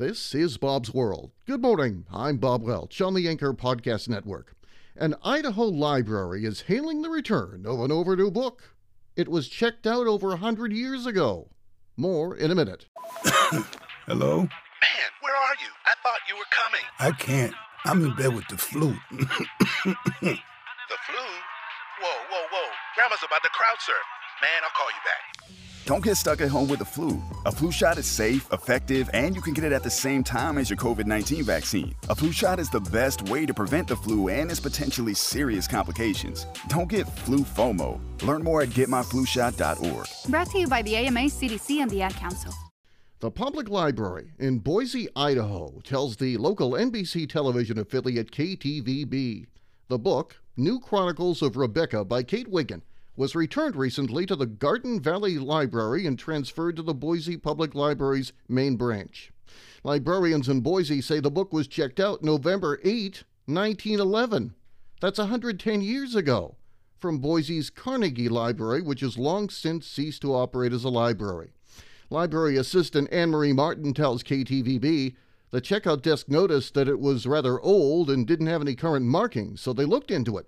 This is Bob's World. Good morning. I'm Bob Welch on the Anchor Podcast Network. An Idaho library is hailing the return of an overdue book. It was checked out over a hundred years ago. More in a minute. Hello? Man, where are you? I thought you were coming. I can't. I'm in bed with the flu. The flu? Whoa, whoa, whoa. Grandma's about to crowd surf. Man, I'll call you back. Don't get stuck at home with the flu. A flu shot is safe, effective, and you can get it at the same time as your COVID 19 vaccine. A flu shot is the best way to prevent the flu and its potentially serious complications. Don't get flu FOMO. Learn more at getmyflushot.org. Brought to you by the AMA, CDC, and the Ad Council. The public library in Boise, Idaho tells the local NBC television affiliate KTVB. The book, New Chronicles of Rebecca by Kate Wiggin, was returned recently to the Garden Valley Library and transferred to the Boise Public Library's main branch. Librarians in Boise say the book was checked out November 8, 1911. That's 110 years ago, from Boise's Carnegie Library, which has long since ceased to operate as a library. Library assistant Anne Marie Martin tells KTVB the checkout desk noticed that it was rather old and didn't have any current markings, so they looked into it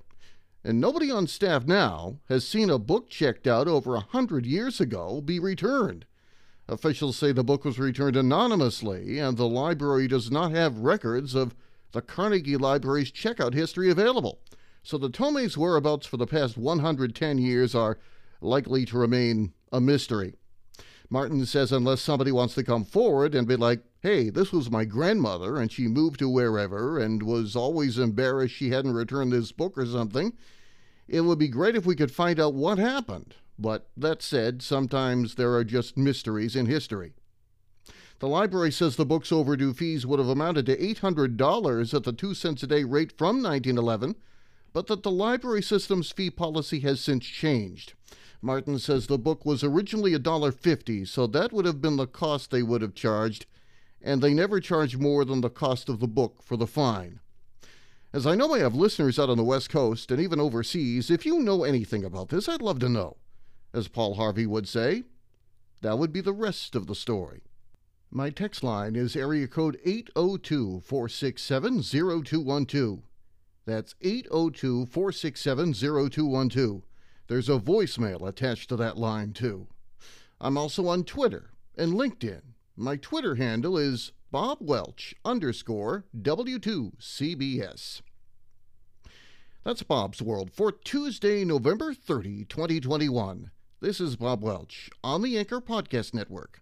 and nobody on staff now has seen a book checked out over a hundred years ago be returned. Officials say the book was returned anonymously, and the library does not have records of the Carnegie Library's checkout history available. So the tome's whereabouts for the past 110 years are likely to remain a mystery. Martin says unless somebody wants to come forward and be like, hey, this was my grandmother and she moved to wherever and was always embarrassed she hadn't returned this book or something, it would be great if we could find out what happened. But that said, sometimes there are just mysteries in history. The library says the book's overdue fees would have amounted to $800 at the 2 cents a day rate from 1911, but that the library system's fee policy has since changed. Martin says the book was originally $1.50, so that would have been the cost they would have charged, and they never charged more than the cost of the book for the fine. As I know I have listeners out on the West Coast and even overseas, if you know anything about this, I'd love to know. As Paul Harvey would say, that would be the rest of the story. My text line is area code 802 467 0212. That's 802 467 0212. There's a voicemail attached to that line, too. I'm also on Twitter and LinkedIn. My Twitter handle is Bob Welch underscore W2CBS. That's Bob's World for Tuesday, November 30, 2021. This is Bob Welch on the Anchor Podcast Network.